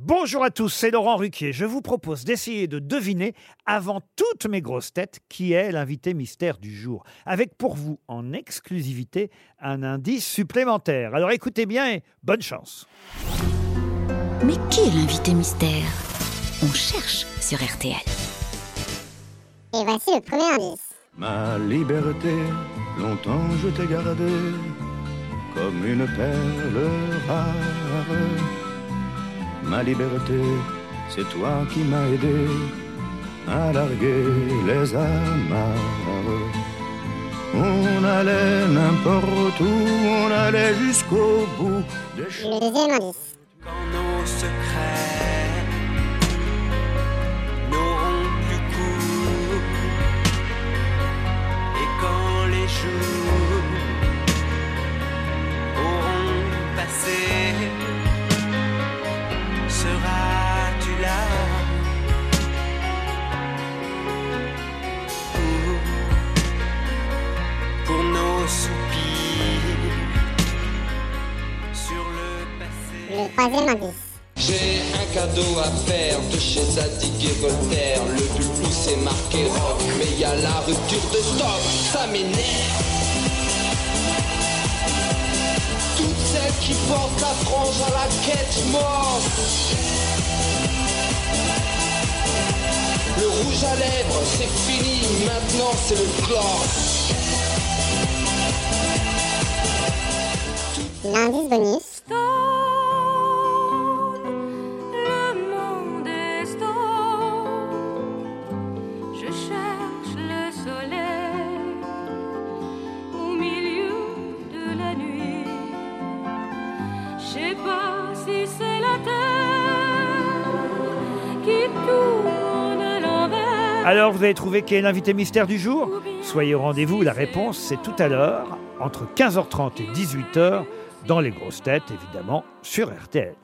Bonjour à tous, c'est Laurent Ruquier. Je vous propose d'essayer de deviner, avant toutes mes grosses têtes, qui est l'invité mystère du jour. Avec pour vous, en exclusivité, un indice supplémentaire. Alors écoutez bien et bonne chance. Mais qui est l'invité mystère? On cherche sur RTL. Et voici le premier indice. Ma liberté, longtemps je t'ai gardée comme une perle rare. Ma liberté, c'est toi qui m'as aidé à larguer les amarres. On allait n'importe où, on allait jusqu'au bout des. Quand nos secrets pour nos soupirs sur le passé? Le troisième indice. J'ai un cadeau à faire de chez Zadig et Voltaire. Le bulbou c'est marqué rock, mais y a la rupture de stock, ça m'énerve. Toutes celles qui portent la frange à la quête mort. Le rouge à lèvres, c'est fini, maintenant c'est le gloss. Alors vous avez trouvé qui est l'invité mystère du jour? Soyez au rendez-vous, la réponse c'est tout à l'heure, entre 15h30 et 18h, dans les grosses têtes évidemment, sur RTL.